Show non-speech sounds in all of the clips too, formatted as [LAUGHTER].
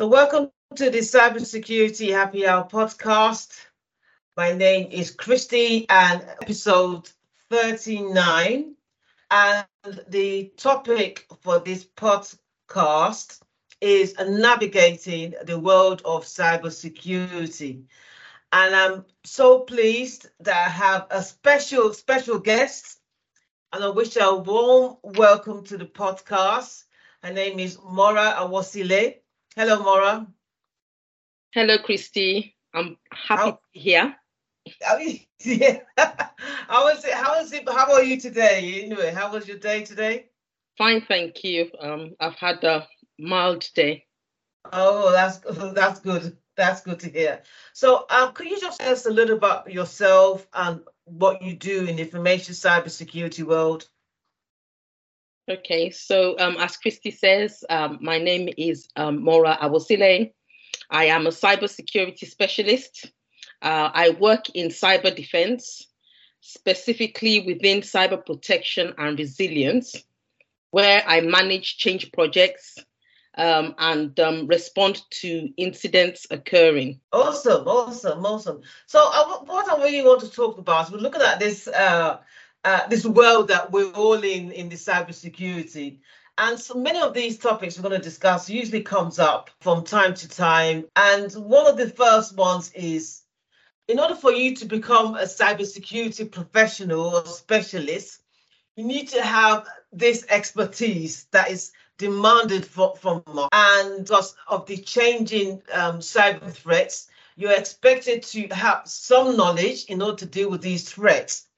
So, welcome to the Cybersecurity Happy Hour podcast. My name is Christie, and episode 39. And the topic for this podcast is navigating the world of cybersecurity. And I'm so pleased that I have a special, special guest. And I wish a warm welcome to the podcast. Her name is Mora Awosile. Hello, Mora. Hello, Christie. I'm happy how, to be here. How, yeah. [LAUGHS] how was it? How was it? How are you today? Anyway, how was your day today? Fine, thank you. Um, I've had a mild day. Oh, that's [LAUGHS] that's good. That's good to hear. So, um, could you just tell us a little about yourself and what you do in the information cybersecurity world? Okay, so um, as Christie says, um, my name is um, Mora Awosile. I am a cybersecurity specialist. Uh, I work in cyber defense, specifically within cyber protection and resilience, where I manage change projects um, and um, respond to incidents occurring. Awesome, awesome, awesome. So, uh, what I really want to talk about, we're looking at this uh, uh, this world that we're all in in the cybersecurity. And so many of these topics we're going to discuss usually comes up from time to time. And one of the first ones is in order for you to become a cybersecurity professional or specialist, you need to have this expertise that is demanded for, from us. And because of the changing um, cyber threats, you're expected to have some knowledge in order to deal with these threats.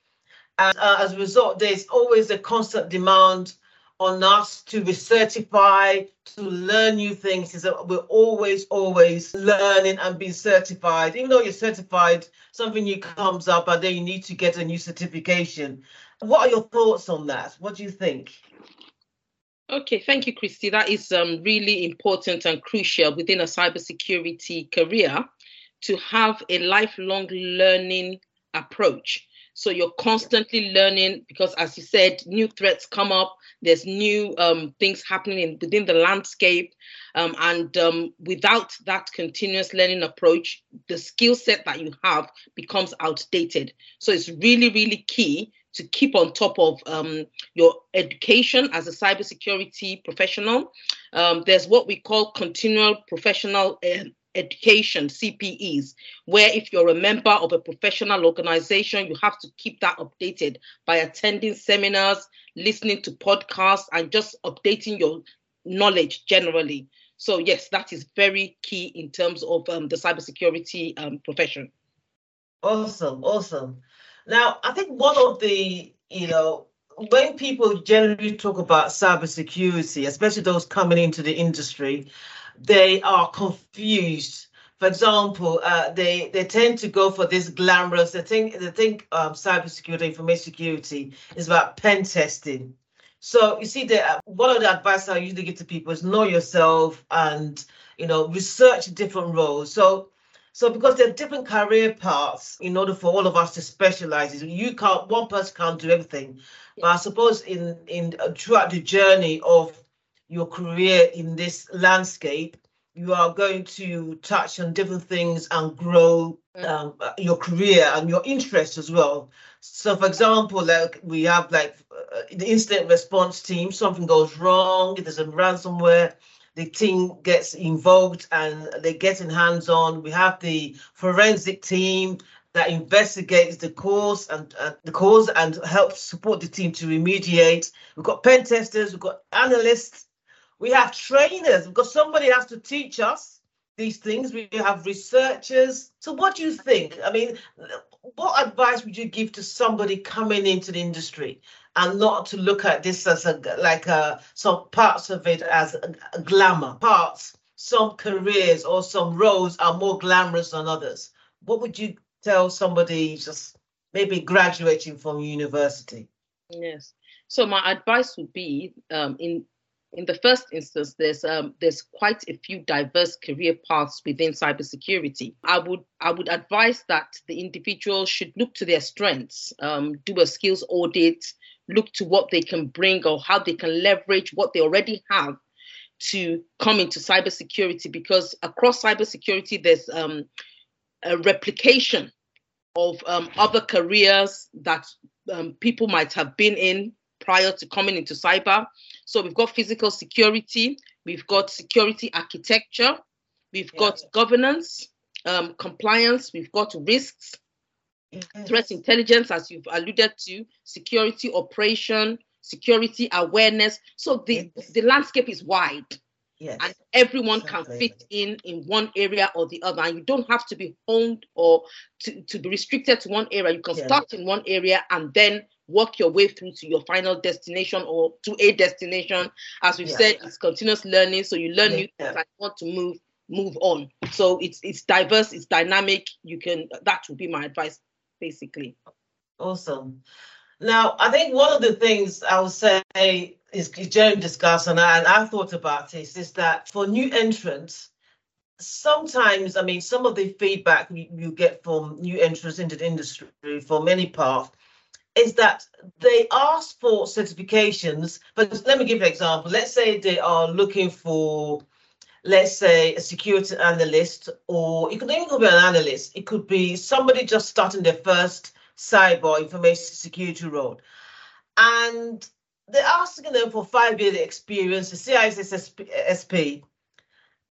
And uh, as a result, there's always a constant demand on us to recertify, to learn new things. Is that we're always, always learning and being certified. Even though you're certified, something new comes up, and then you need to get a new certification. What are your thoughts on that? What do you think? Okay, thank you, Christie. That is um, really important and crucial within a cybersecurity career to have a lifelong learning approach. So you're constantly learning because, as you said, new threats come up. There's new um, things happening in, within the landscape, um, and um, without that continuous learning approach, the skill set that you have becomes outdated. So it's really, really key to keep on top of um, your education as a cybersecurity professional. Um, there's what we call continual professional uh, education CPEs, where if you're a member of a professional organization, you have to keep that updated by attending seminars, listening to podcasts, and just updating your knowledge generally. So yes, that is very key in terms of um, the cybersecurity um, profession. Awesome, awesome. Now, I think one of the, you know, when people generally talk about cybersecurity, especially those coming into the industry, they are confused. For example, uh, they they tend to go for this glamorous. They think they think um, cybersecurity, information security is about pen testing. So you see, the one of the advice I usually give to people is know yourself and you know research different roles. So so because there are different career paths in order for all of us to specialize, you can't one person can't do everything. But I suppose in in uh, throughout the journey of your career in this landscape, you are going to touch on different things and grow mm. um, your career and your interest as well. So, for example, like we have like uh, the incident response team, something goes wrong, there's a ransomware, the team gets involved and they get in hands on. We have the forensic team that investigates the cause and uh, the cause and helps support the team to remediate. We've got pen testers, we've got analysts, we have trainers because somebody has to teach us these things. We have researchers. So, what do you think? I mean, what advice would you give to somebody coming into the industry and not to look at this as a like a some parts of it as a, a glamour parts? Some careers or some roles are more glamorous than others. What would you tell somebody just maybe graduating from university? Yes. So my advice would be um, in in the first instance, there's um, there's quite a few diverse career paths within cybersecurity. I would I would advise that the individual should look to their strengths, um, do a skills audit, look to what they can bring or how they can leverage what they already have to come into cybersecurity because across cybersecurity there's um, a replication of um, other careers that um, people might have been in prior to coming into cyber. So we've got physical security, we've got security architecture, we've yeah. got governance, um, compliance, we've got risks, mm-hmm. threat intelligence, as you've alluded to, security operation, security awareness. So the, the landscape is wide. Yes. And everyone exactly. can fit in in one area or the other. And you don't have to be honed or to, to be restricted to one area. You can start in one area and then work your way through to your final destination or to a destination. As we've yeah. said, it's continuous learning. So you learn yeah. new things and want to move move on. So it's it's diverse, it's dynamic. You can that would be my advice basically. Awesome. Now, I think one of the things I would say is generally discussed, and I, and I thought about this, is that for new entrants, sometimes, I mean, some of the feedback you, you get from new entrants into the industry for many parts is that they ask for certifications. But let me give you an example. Let's say they are looking for, let's say, a security analyst, or it could even be an analyst. It could be somebody just starting their first cyber information security role. And they're asking them for five years experience, the CISSP.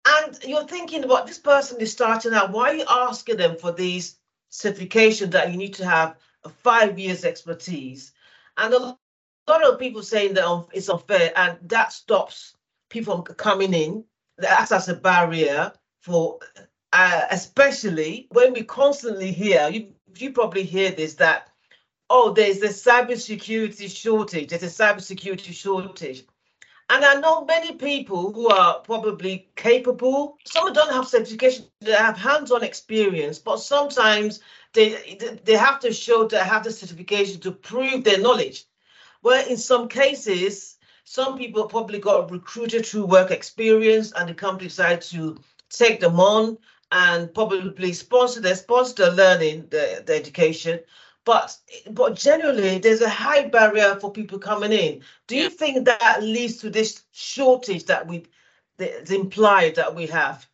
And you're thinking about this person is starting out. Why are you asking them for these certifications that you need to have five years expertise? And a lot of people saying that it's unfair, and that stops people from coming in. That acts as a barrier for, uh, especially when we constantly hear. You you probably hear this that oh, there's a cybersecurity shortage. There's a cybersecurity shortage. And I know many people who are probably capable. Some don't have certification, they have hands-on experience, but sometimes they they have to show they have the certification to prove their knowledge. Where in some cases, some people probably got recruited through work experience and the company decided to take them on and probably sponsor their sponsor the learning, the, the education. But but generally, there's a high barrier for people coming in. Do you think that leads to this shortage that we, the, the implied that we have?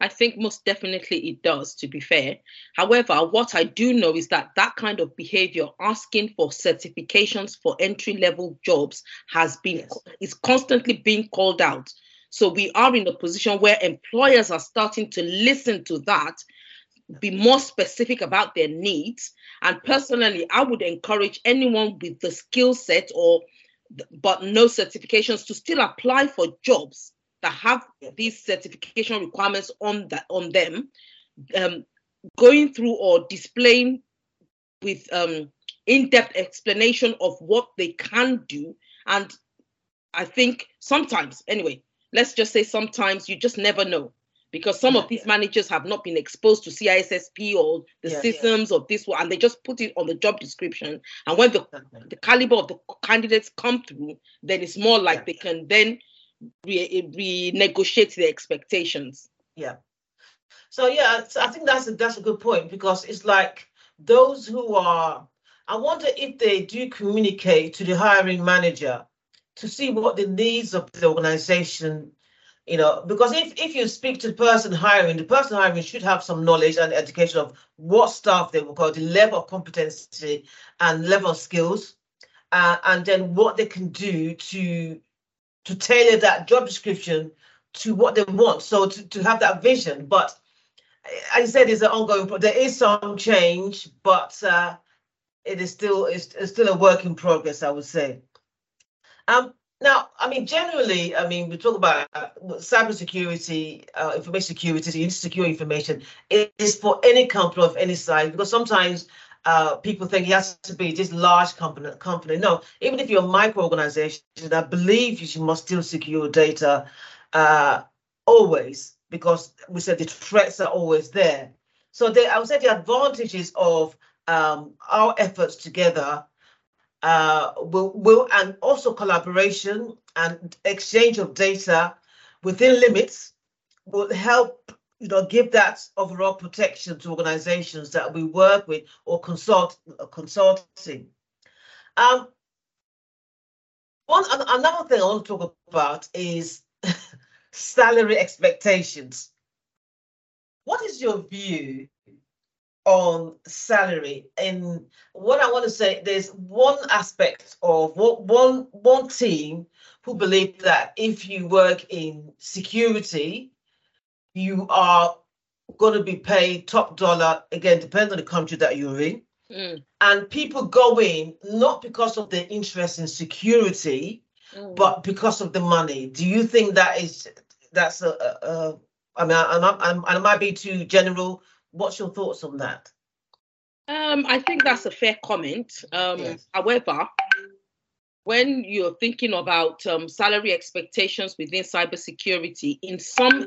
I think most definitely it does, to be fair. However, what I do know is that that kind of behavior, asking for certifications for entry level jobs, has been yes. is constantly being called out. So we are in a position where employers are starting to listen to that, be more specific about their needs. And personally, I would encourage anyone with the skill set or but no certifications to still apply for jobs that have these certification requirements on that on them, um, going through or displaying with um, in-depth explanation of what they can do. And I think sometimes, anyway, let's just say sometimes you just never know because some yeah, of these yeah. managers have not been exposed to CISSP or the yeah, systems of this one, and they just put it on the job description. And when the, the caliber of the candidates come through, then it's more like they can then re- renegotiate their expectations. Yeah. So yeah, I think that's a, that's a good point because it's like those who are. I wonder if they do communicate to the hiring manager to see what the needs of the organization you know because if, if you speak to the person hiring the person hiring should have some knowledge and education of what staff they will call the level of competency and level of skills uh, and then what they can do to to tailor that job description to what they want so to, to have that vision but as I said, it's an ongoing. There is some change, but uh, it is still it's, it's still a work in progress. I would say. Um, now, I mean, generally, I mean, we talk about cybersecurity, uh, information security, secure information. It is for any company of any size because sometimes uh, people think it has to be this large company. Company, no. Even if you're a micro organization, I believe you must still secure data uh, always because we said the threats are always there. So I would say the advantages of um, our efforts together uh, will, will and also collaboration and exchange of data within limits will help you know give that overall protection to organizations that we work with or consult uh, consulting um one another thing i want to talk about is [LAUGHS] salary expectations. What is your view on salary? And what I want to say, there's one aspect of what one one team who believe that if you work in security, you are going to be paid top dollar. Again, depends on the country that you're in. Mm. And people go in not because of their interest in security, mm. but because of the money. Do you think that is that's a, a, a I mean, I'm, I might be too general. What's your thoughts on that? Um, I think that's a fair comment. Um, yes. However, when you're thinking about um, salary expectations within cybersecurity, in some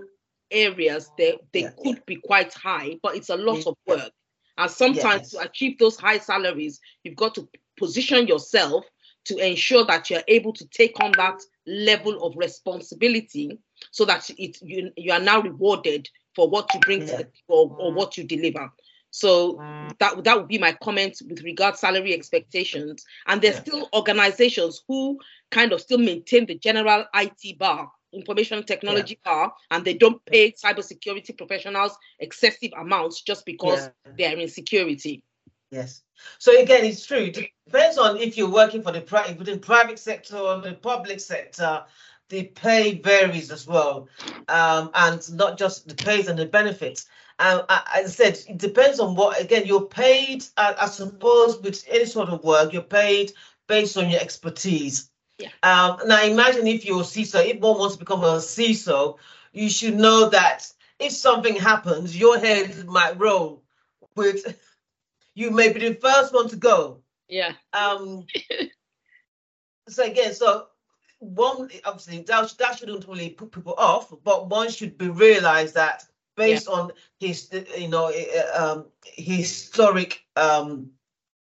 areas they, they yeah. could be quite high, but it's a lot mm, yeah. of work. And sometimes yes. to achieve those high salaries, you've got to position yourself to ensure that you're able to take on that level of responsibility so that it you, you are now rewarded for what you bring yeah. to the or, or mm. what you deliver. So mm. that that would be my comment with regard salary expectations. And there's yeah. still organizations who kind of still maintain the general IT bar information technology yeah. are, and they don't pay cybersecurity professionals excessive amounts just because yeah. they're in security. Yes. So again, it's true. It depends on if you're working for the private within private sector or the public sector. The pay varies as well, um, and not just the pays and the benefits. Um, as I said, it depends on what. Again, you're paid. I, I suppose with any sort of work, you're paid based on your expertise. Yeah. Um, now imagine if you're a CISO, if one wants to become a CISO, you should know that if something happens, your head might roll with [LAUGHS] you may be the first one to go. Yeah. Um [LAUGHS] so again, so one obviously that, that shouldn't really put people off, but one should be realized that based yeah. on his you know um historic um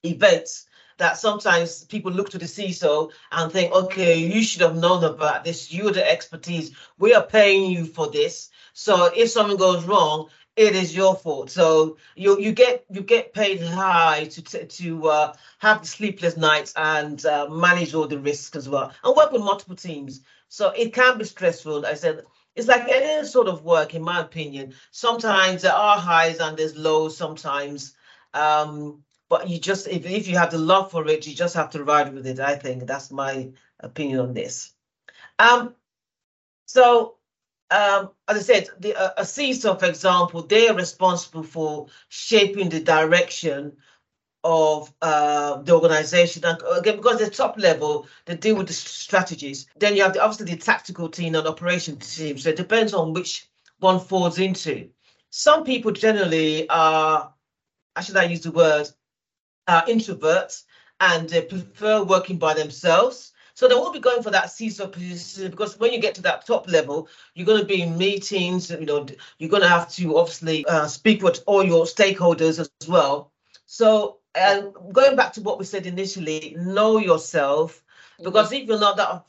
events that sometimes people look to the CISO and think, okay, you should have known about this. You're the expertise. We are paying you for this. So if something goes wrong, it is your fault. So you you get you get paid high to to uh, have sleepless nights and uh, manage all the risks as well, and work with multiple teams. So it can be stressful. I said it's like any sort of work, in my opinion. Sometimes there are highs and there's lows. Sometimes. Um, but you just if, if you have the love for it you just have to ride with it i think. That's my opinion on this. Um so um as i said the uh, for example they are responsible for shaping the direction of uh, the organization. And again because they're top level they deal with the strategies. Then you have the, obviously the tactical team and operation team. So it depends on which one falls into. Some people generally are should I use the word are introverts and they prefer working by themselves. So they won't be going for that CISO position because when you get to that top level, you're going to be in meetings. You know, you're going to have to obviously uh, speak with all your stakeholders as well. So, and going back to what we said initially, know yourself because if you're not that,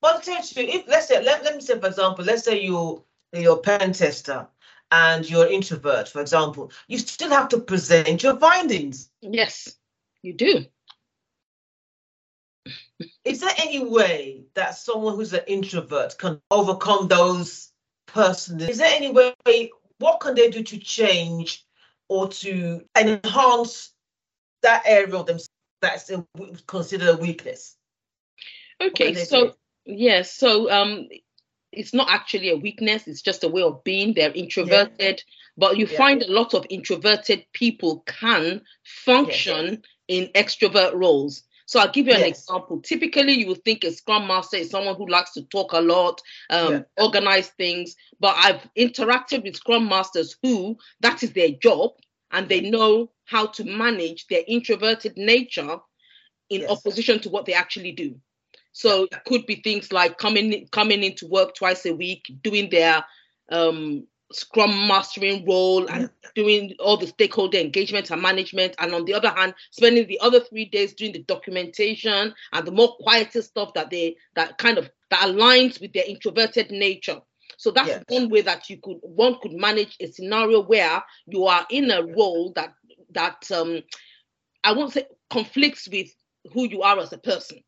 but potentially, if let's say, let, let me say, for example, let's say you you're a pen tester and you're an introvert, for example, you still have to present your findings. Yes, you do. Is there any way that someone who's an introvert can overcome those personalities? Is there any way, what can they do to change or to enhance that area of themselves that's considered a weakness? Okay, so yes, so um, it's not actually a weakness it's just a way of being they're introverted yeah. but you yeah. find a lot of introverted people can function yeah. in extrovert roles so I'll give you an yes. example. Typically, you would think a scrum master is someone who likes to talk a lot, um, organize things. But I've interacted with scrum masters who that is their job and they know how to manage their introverted nature in yes. opposition to what they actually do. So it could be things like coming coming into work twice a week, doing their um, scrum mastering role and doing all the stakeholder engagement and management. And on the other hand spending the other three days doing the documentation and the more quieter stuff that they that kind of that aligns with their introverted nature. So that's yes. one way that you could one could manage a scenario where you are in a role that that um i won't say conflicts with who you are as a person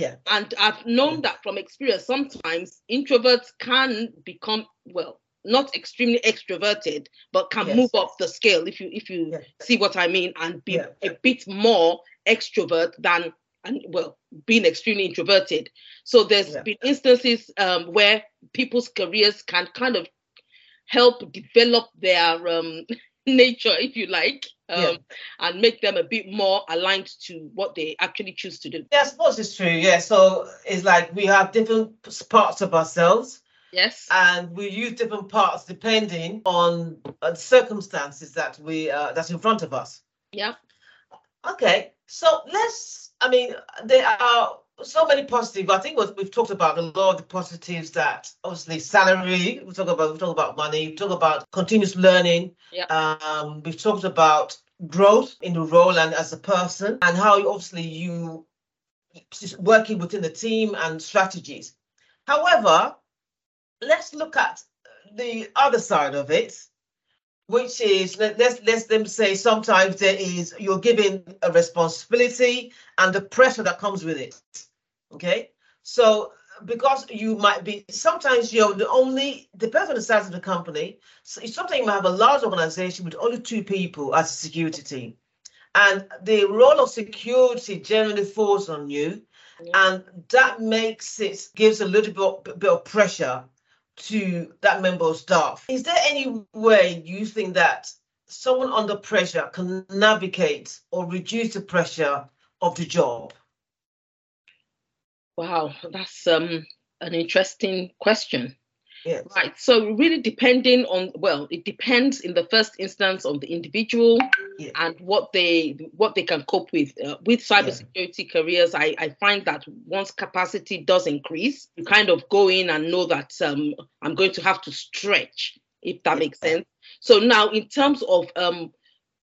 Yeah. And I've known yeah. that from experience. Sometimes introverts can become well, not extremely extroverted, but can yes. move up the scale if you if you yeah. see what I mean, and be yeah. a bit more extrovert than and well being extremely introverted. So there's yeah. been instances um, where people's careers can kind of help develop their um, nature, if you like, um, yeah. and make them a bit more aligned to what they actually choose to do. Yeah, I suppose it's true. Yeah, so it's like we have different parts of ourselves. Yes. And we use different parts depending on uh, the circumstances that we uh, that's in front of us. Yeah. Okay, so let's. I mean, there are so many positive. I think what we've talked about a lot of the positives that obviously salary. We talk about we talk about money. We talk about continuous learning. Yeah. Um, we've talked about growth in the role and as a person, and how obviously you working within the team and strategies. However, let's look at the other side of it which is let, let's let them say sometimes there is you're given a responsibility and the pressure that comes with it okay so because you might be sometimes you're the only depends on the size of the company so sometimes you might have a large organization with only two people as a security team and the role of security generally falls on you yeah. and that makes it gives a little bit, bit of pressure to that member of staff. Is there any way you think that someone under pressure can navigate or reduce the pressure of the job? Wow, that's um, an interesting question. Yes. Right. So really depending on well, it depends in the first instance on the individual yeah. and what they what they can cope with. Uh, with cybersecurity yeah. careers, I, I find that once capacity does increase, you kind of go in and know that um, I'm going to have to stretch, if that yeah. makes sense. So now in terms of um,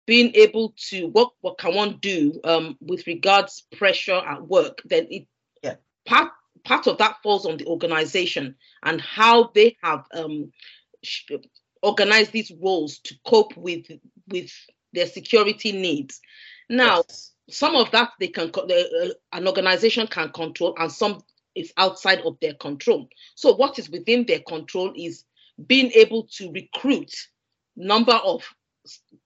being able to what what can one do um, with regards pressure at work, then it. Part part of that falls on the organization and how they have um, organized these roles to cope with with their security needs. Now, yes. some of that they can uh, an organization can control, and some is outside of their control. So, what is within their control is being able to recruit number of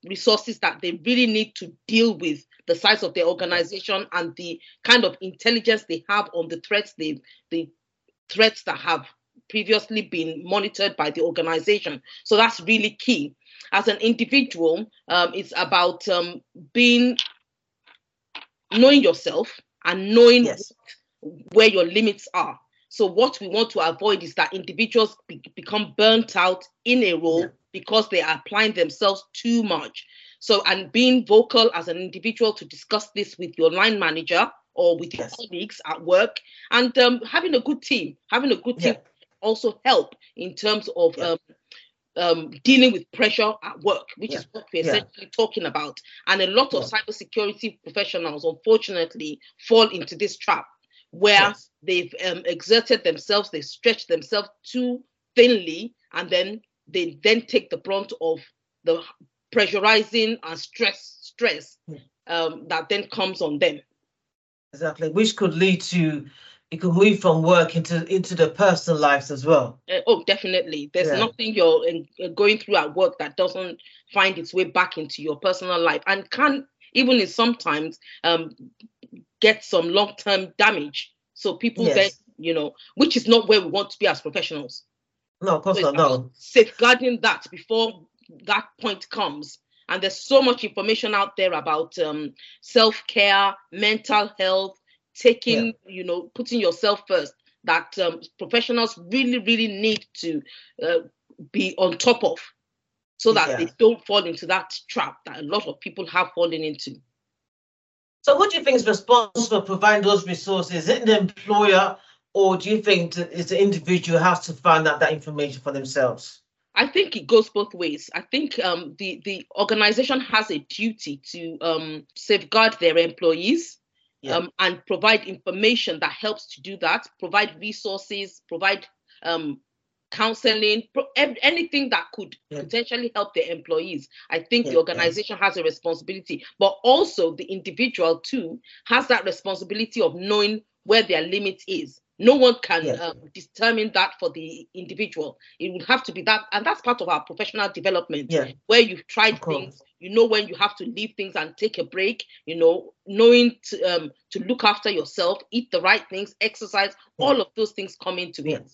resources that they really need to deal with the size of their organization and the kind of intelligence they have on the threats they the threats that have previously been monitored by the organization. So that's really key. As an individual, um, it's about um, being knowing yourself and knowing yes. where your limits are. So what we want to avoid is that individuals be- become burnt out in a role yeah. because they are applying themselves too much. So, and being vocal as an individual to discuss this with your line manager or with your yes. colleagues at work, and um, having a good team, having a good team yeah. also help in terms of yeah. um, um, dealing with pressure at work, which yeah. is what we're essentially talking about. And a lot of cybersecurity professionals, unfortunately, fall into this trap where yes. they've um, exerted themselves, they stretched themselves too thinly, and then they then take the brunt of the pressurizing and stress stress hmm. um, that then comes on them. Exactly, which could lead to it could move from work into into the personal lives as well. Uh, oh, definitely. There's yeah. nothing you're uh, going through at work that doesn't find its way back into your personal life and can even in sometimes um, get some long term damage. So people yes. then, you know, which is not where we want to be as professionals. No, of course so not. No. Safeguarding that before that point comes and there's so much information out there about um, self-care mental health taking yeah. you know putting yourself first that um, professionals really really need to uh, be on top of so that yeah. they don't fall into that trap that a lot of people have fallen into so what do you think is responsible for providing those resources is it the employer or do you think it's the individual has to find out that information for themselves I think it goes both ways. I think um, the the organization has a duty to um, safeguard their employees yeah. um, and provide information that helps to do that. Provide resources, provide um, counseling, pro- anything that could yeah. potentially help their employees. I think yeah. the organization has a responsibility, but also the individual too has that responsibility of knowing where their limit is. No one can yeah. um, determine that for the individual. It would have to be that, and that's part of our professional development, yeah. where you've tried things. You know when you have to leave things and take a break. You know, knowing to um, to look after yourself, eat the right things, exercise. Yeah. All of those things come into it.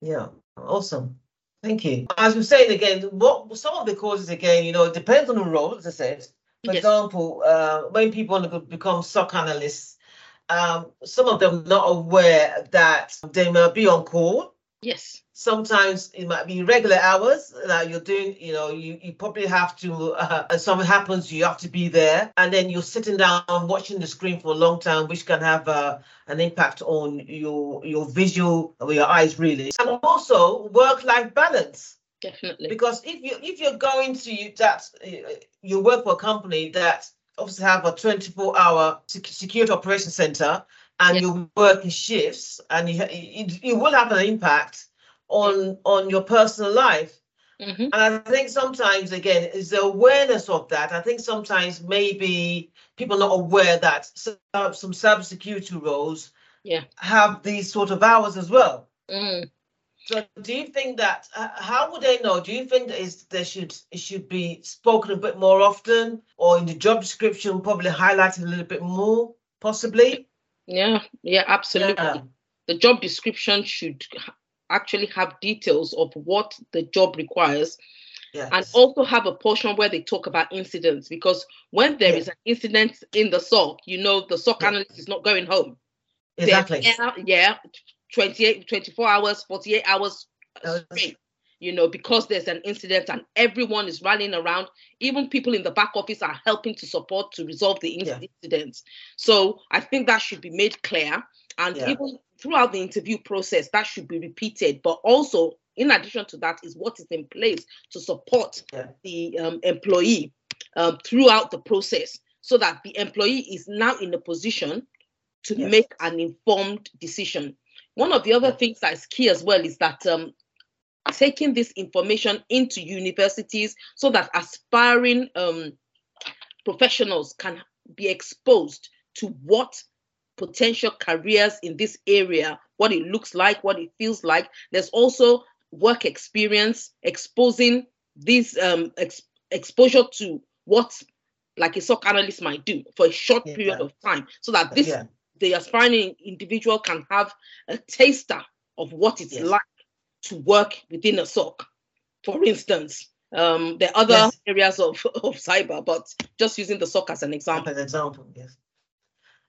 Yeah, awesome. Thank you. As we're saying again, what some of the causes again, you know, it depends on the role, as I said. For yes. example, uh, when people want to become SOC analysts, um, some of them not aware that they may be on call. Yes. Sometimes it might be regular hours that you're doing, you know, you, you probably have to, uh, something happens, you have to be there. And then you're sitting down watching the screen for a long time, which can have uh, an impact on your your visual, or your eyes really. And also work-life balance. Definitely. Because if you if you're going to that uh, you work for a company that obviously have a 24 hour security operation center and yes. you work in shifts and you, it, it will have an impact on on your personal life mm-hmm. and i think sometimes again is the awareness of that i think sometimes maybe people are not aware that some, some cybersecurity roles yeah. have these sort of hours as well mm. So, do you think that? Uh, how would they know? Do you think that is there should it should be spoken a bit more often, or in the job description probably highlighted a little bit more, possibly? Yeah, yeah, absolutely. Yeah. The job description should actually have details of what the job requires. Yes. And also have a portion where they talk about incidents because when there yes. is an incident in the SOC, you know the SOC yes. analyst is not going home. Exactly. yeah, 28, 24 hours, 48 hours straight, you know, because there's an incident and everyone is running around. Even people in the back office are helping to support to resolve the yeah. incidents. So I think that should be made clear. And yeah. even throughout the interview process, that should be repeated. But also, in addition to that, is what is in place to support yeah. the um, employee um, throughout the process so that the employee is now in a position to yes. make an informed decision one of the other things that is key as well is that um, taking this information into universities so that aspiring um, professionals can be exposed to what potential careers in this area, what it looks like, what it feels like. There's also work experience exposing this um, ex- exposure to what like a SOC analyst might do for a short yeah, period of time so that this yeah the aspiring individual can have a taster of what it's yes. like to work within a SOC. For instance, um, there are other yes. areas of, [LAUGHS] of cyber, but just using the SOC as an example. As An example, yes.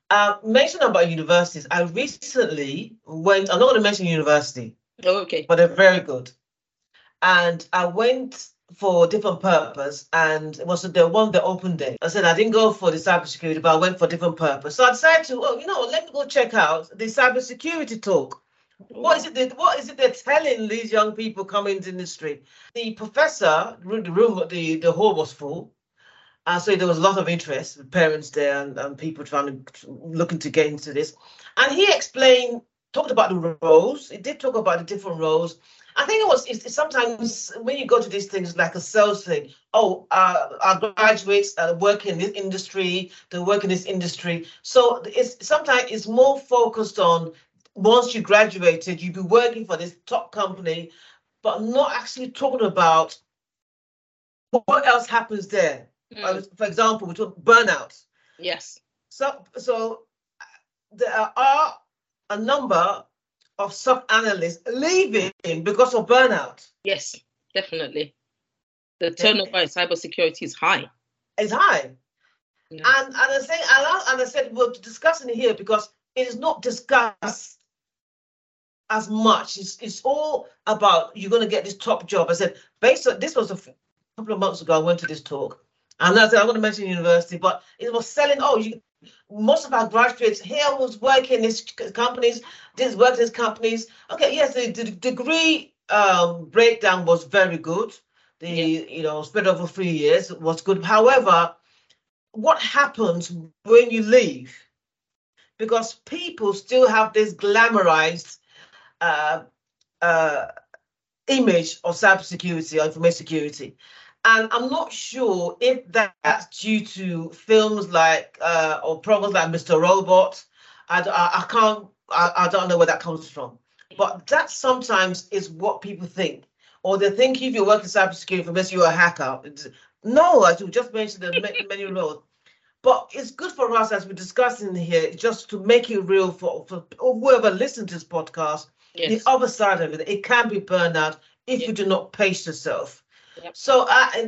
Uh, mention about universities. I recently went, I'm not going to mention university. Oh, okay. But they're very good. And I went for different purpose and it was the one the open day. I said I didn't go for the cybersecurity, but I went for different purpose. So I decided to, oh, you know, let me go check out the cybersecurity talk. What is it? That, what is it they're telling these young people coming into industry? The professor, the room, the the hall was full, and so there was a lot of interest, parents there and, and people trying to looking to get into this. And he explained, talked about the roles. He did talk about the different roles I think it was it's, sometimes when you go to these things like a sales thing. Oh, uh, our graduates uh, work in this industry. They work in this industry. So it's sometimes it's more focused on once you graduated, you'd be working for this top company, but not actually talking about what else happens there. Mm. for example, we talk burnout. Yes. So so uh, there are a number of SOC analysts leaving because of burnout. Yes, definitely. The turnover in cybersecurity is high. It's high. Yeah. And and I say and I said we're discussing it here because it is not discussed as much. It's it's all about you're going to get this top job. I said based on this was a couple of months ago. I went to this talk, and I said I'm going to mention university, but it was selling. Oh, you most of our graduates here was working in these companies, this work in companies. Okay, yes, the, the degree um, breakdown was very good. The yeah. you know spread over three years was good. However, what happens when you leave? Because people still have this glamorized uh, uh, image of cybersecurity or information security. And I'm not sure if that's due to films like uh, or programs like Mr. Robot I, I, I can't, I, I don't know where that comes from. But that sometimes is what people think. Or they think if you work in cybersecurity, unless you're a hacker. No, as you just mentioned, the many, many roles. But it's good for us as we're discussing here, just to make it real for, for whoever listens to this podcast. Yes. The other side of it, it can be burnout if yep. you do not pace yourself. Yep. So,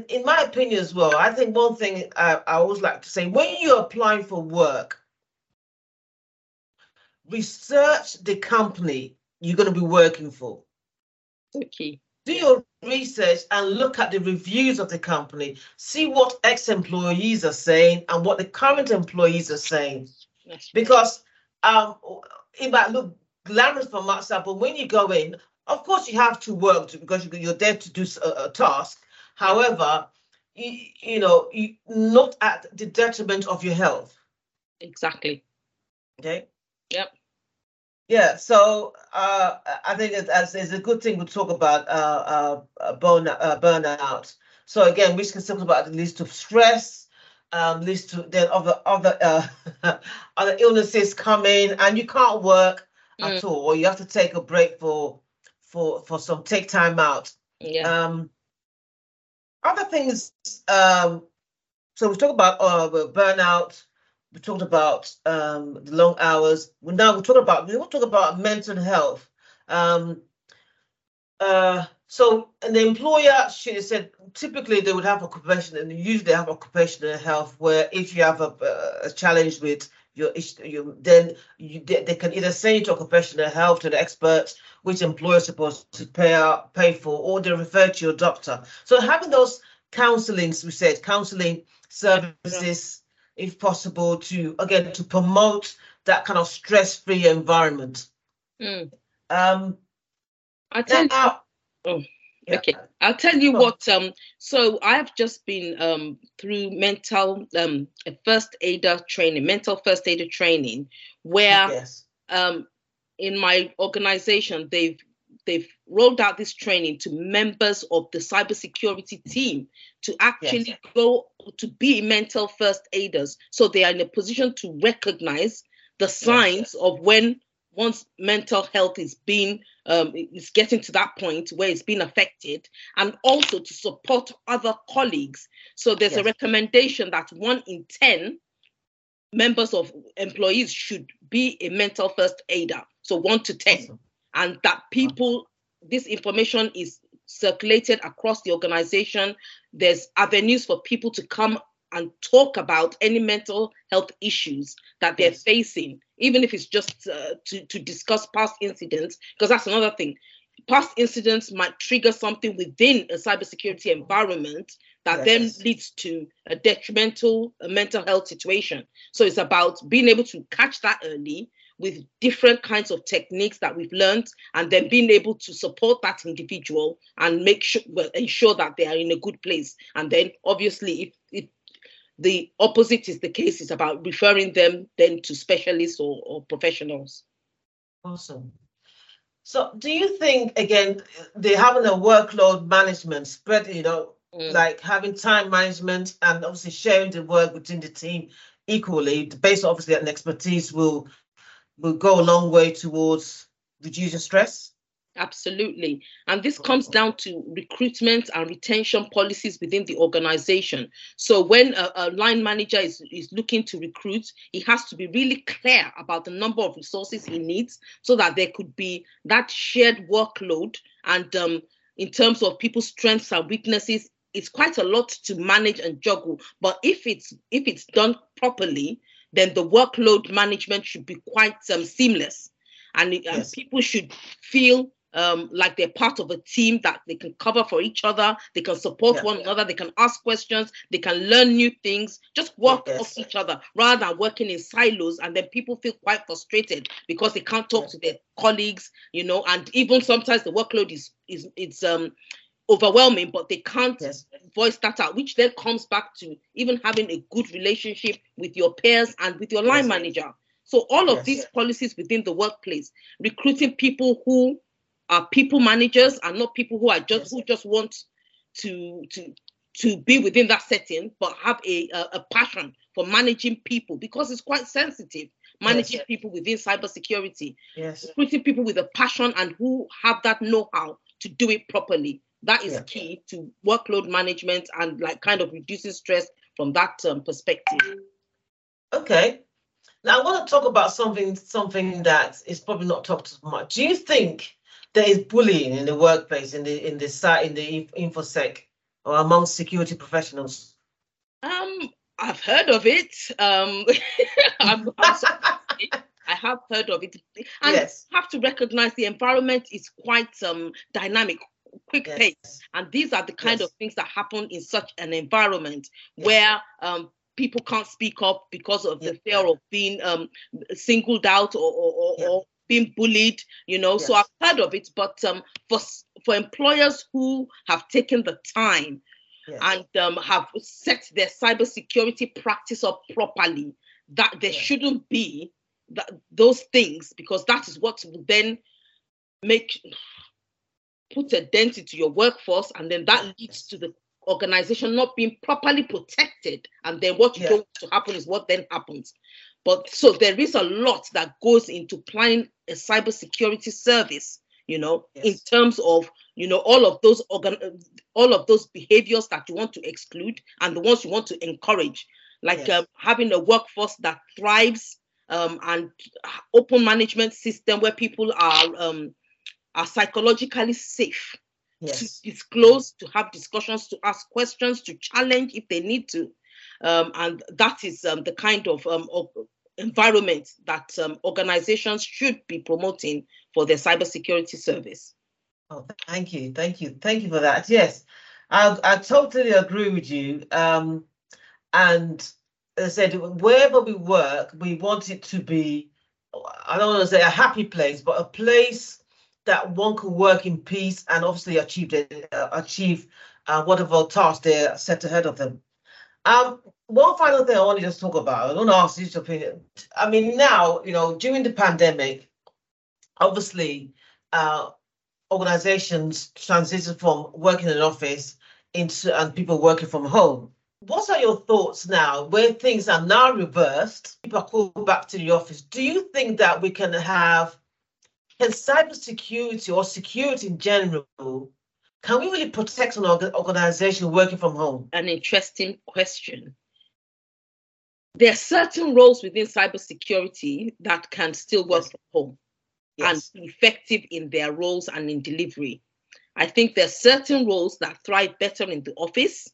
in, my opinion as well, I think one thing I, I always like to say when you're applying for work, research the company you're going to be working for. Okay. Do your research and look at the reviews of the company. See what ex-employees are saying and what the current employees are saying. Because um, it might look glamorous from outside, but when you go in, of course you have to work to, because you're there to do a, a task. However, you, you know, you, not at the detriment of your health. Exactly. Okay. Yep. Yeah, so uh, I think it's, it's a good thing to talk about uh, uh, burn, uh, burnout. So again, we can talk about the list of stress, um, leads to then other other uh, [LAUGHS] other illnesses come in, and you can't work mm. at all, or you have to take a break for for for some take time out. Yeah. Um, other things. Um, so we talked about uh, burnout we talked about um, the long hours. We now we talk about we will talk about mental health. Um, uh, so an employer have said typically they would have occupation and usually have occupational health where if you have a, a challenge with your issue, then you, they, they, can either send you to occupational health to the experts, which employer is supposed to pay out, pay for, or they refer to your doctor. So having those counselings, we said counselling services if possible, to again to promote that kind of stress-free environment. Mm. Um, I tell now, you, oh, yeah. okay. I'll tell you what. Um, so I've just been um through mental um a first aider training, mental first aider training, where yes. um in my organization they've they've rolled out this training to members of the cybersecurity team to actually yes. go to be mental first aiders so they are in a position to recognize the signs yes. of when once mental health is being um, is getting to that point where it's been affected and also to support other colleagues. So there's yes. a recommendation that one in 10 members of employees should be a mental first aider. So one to 10 awesome. And that people, this information is circulated across the organization. There's avenues for people to come and talk about any mental health issues that they're yes. facing, even if it's just uh, to, to discuss past incidents, because that's another thing. Past incidents might trigger something within a cybersecurity environment that yes. then leads to a detrimental mental health situation. So it's about being able to catch that early, with different kinds of techniques that we've learned and then being able to support that individual and make sure well, ensure that they are in a good place and then obviously if, if the opposite is the case it's about referring them then to specialists or, or professionals awesome so do you think again they having a workload management spread you know mm. like having time management and obviously sharing the work within the team equally based obviously on expertise will will go a long way towards reducing stress? Absolutely. And this comes down to recruitment and retention policies within the organization. So when a, a, line manager is, is looking to recruit, he has to be really clear about the number of resources he needs so that there could be that shared workload. And um, in terms of people's strengths and weaknesses, it's quite a lot to manage and juggle. But if it's if it's done properly, then the workload management should be quite um, seamless. And, yes. and people should feel um, like they're part of a team that they can cover for each other, they can support yeah. one another, they can ask questions, they can learn new things, just work yes. off each other rather than working in silos. And then people feel quite frustrated because they can't talk yeah. to their colleagues, you know, and even sometimes the workload is is it's um overwhelming, but they can't yes. voice that out, which then comes back to even having a good relationship with your peers and with your line yes. manager. So all of yes. these policies within the workplace, recruiting people who are people managers and not people who are just who just want to to to be within that setting, but have a, a, a passion for managing people because it's quite sensitive managing yes. people within cybersecurity, yes. recruiting people with a passion and who have that know-how to do it properly. That is yeah. key to workload management and like kind of reducing stress from that um, perspective. Okay. Now I want to talk about something something that is probably not talked much. Do you think there is bullying in the workplace in the in the site in the infosec or among security professionals? Um, I've heard of it. Um, [LAUGHS] I'm, I'm I have heard of it, and yes. have to recognize the environment is quite um, dynamic, quick yes. pace, and these are the kind yes. of things that happen in such an environment where um, people can't speak up because of the fear of being um, singled out or, or, or, yeah. or, being bullied. You know, so I've heard of it, but um, for for employers who have taken the time yes. and um, have set their cybersecurity practice up properly, that there shouldn't be that, those things because that is what will then make put a dent into your workforce and then that leads to the organization not being properly protected and then what you yeah. don't want to happen is what then happens but so there is a lot that goes into planning a cybersecurity service you know yes. in terms of you know all of those organ all of those behaviors that you want to exclude and the ones you want to encourage like yes. um, having a workforce that thrives um, and open management system where people are um, are psychologically safe yes. to disclose, to have discussions, to ask questions, to challenge if they need to, and that is um, the kind of, um, of environment that um, organizations should be promoting for their cybersecurity service. Oh, thank you, thank you, thank you for that. Yes, I, I totally agree with you. Um, and as I said, wherever we work, we want it to be, I don't want to say a happy place, but a place that one can work in peace and obviously achieve uh, achieve uh, whatever task they're set ahead of them. Um, one final thing I want to just talk about, I want to ask your opinion. I mean, now, you know, during the pandemic, obviously, uh, organizations transition from working in an office into and people working from home. What are your thoughts now where things are now reversed? People are called back to the office. Do you think that we can have, can cybersecurity or security in general, can we really protect an organization working from home? An interesting question. There are certain roles within cybersecurity that can still work yes. from home yes. and be effective in their roles and in delivery. I think there are certain roles that thrive better in the office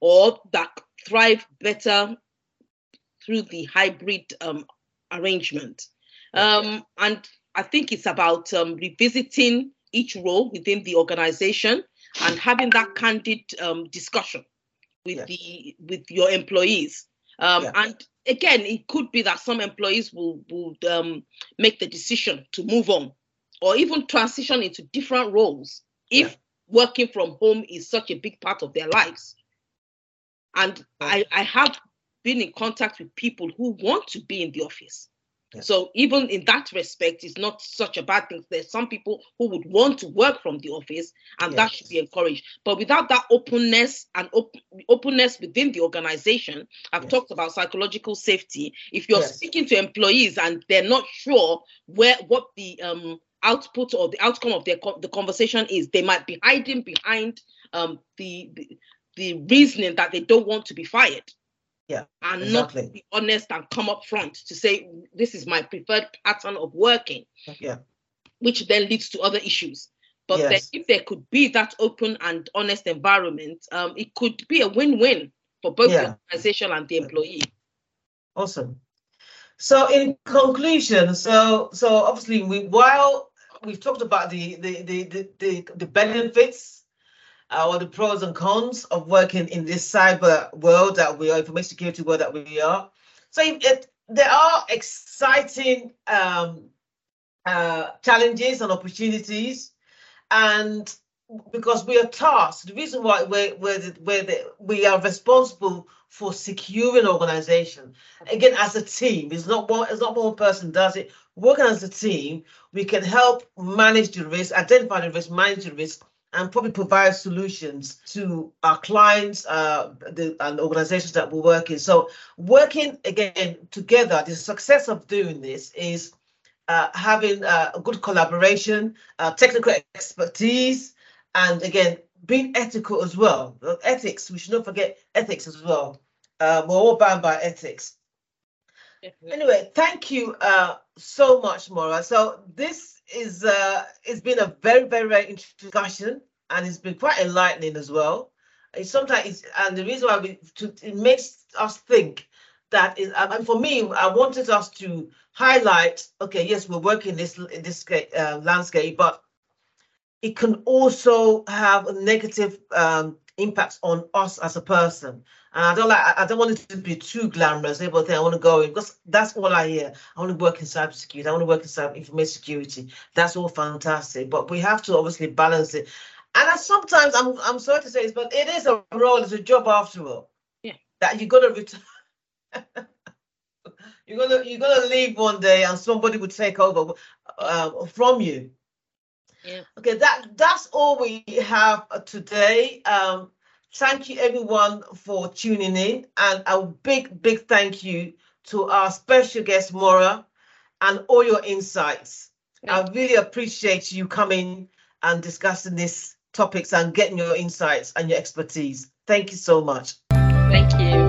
or that thrive better through the hybrid um, arrangement. Um, and I think it's about um, revisiting each role within the organization and having that candid um, discussion with yes. the with your employees. Um, yeah. And again, it could be that some employees will will um, make the decision to move on or even transition into different roles if yeah. working from home is such a big part of their lives. And I, I have been in contact with people who want to be in the office. So even in that respect, it's not such a bad thing. There's some people who would want to work from the office, and yes. that should be encouraged. But without that openness and op- openness within the organization, I've yes. talked about psychological safety. If you're yes. speaking to employees and they're not sure where what the um, output or the outcome of their co- the conversation is, they might be hiding behind um, the, the the reasoning that they don't want to be fired. Yeah. And exactly. not be honest and come up front to say this is my preferred pattern of working. Yeah. Which then leads to other issues. But yes. if there could be that open and honest environment, um, it could be a win-win for both yeah. the organization and the employee. Awesome. So in conclusion, so so obviously we while we've talked about the the the the, the, the benefits uh, or the pros and cons of working in this cyber world that we are, information security world that we are. So it, there are exciting um, uh, challenges and opportunities, and because we are tasked, the reason why we're, we're, the, we're the, we are responsible for securing organization again as a team. It's not one. It's not one person does it. Working as a team, we can help manage the risk, identify the risk, manage the risk, and probably provide solutions to our clients uh, the, and organizations that we're working. So working again together, the success of doing this is uh, having uh, a good collaboration, uh, technical expertise, and again, being ethical as well. Ethics, we should not forget ethics as well. Uh, we're all bound by ethics. Anyway, thank you uh, so much, Mora. So this is uh, it's been a very, very, very interesting discussion, and it's been quite enlightening as well. It's sometimes, it's, and the reason why we to, it makes us think that is, and for me, I wanted us to highlight. Okay, yes, we're working this in this uh, landscape, but it can also have a negative um, impact on us as a person. And I don't like I don't want it to be too glamorous. People think I want to go in because that's all I hear. I want to work in cybersecurity. I want to work in cyber information security. That's all fantastic. But we have to obviously balance it. And I, sometimes I'm I'm sorry to say this, but it is a role, it's a job after all. Yeah. That you're gonna return. [LAUGHS] you're gonna you're gonna leave one day and somebody will take over uh, from you. Yeah. Okay, that that's all we have today. Um, thank you everyone for tuning in, and a big big thank you to our special guest Mora and all your insights. I really appreciate you coming and discussing these topics and getting your insights and your expertise. Thank you so much. Thank you.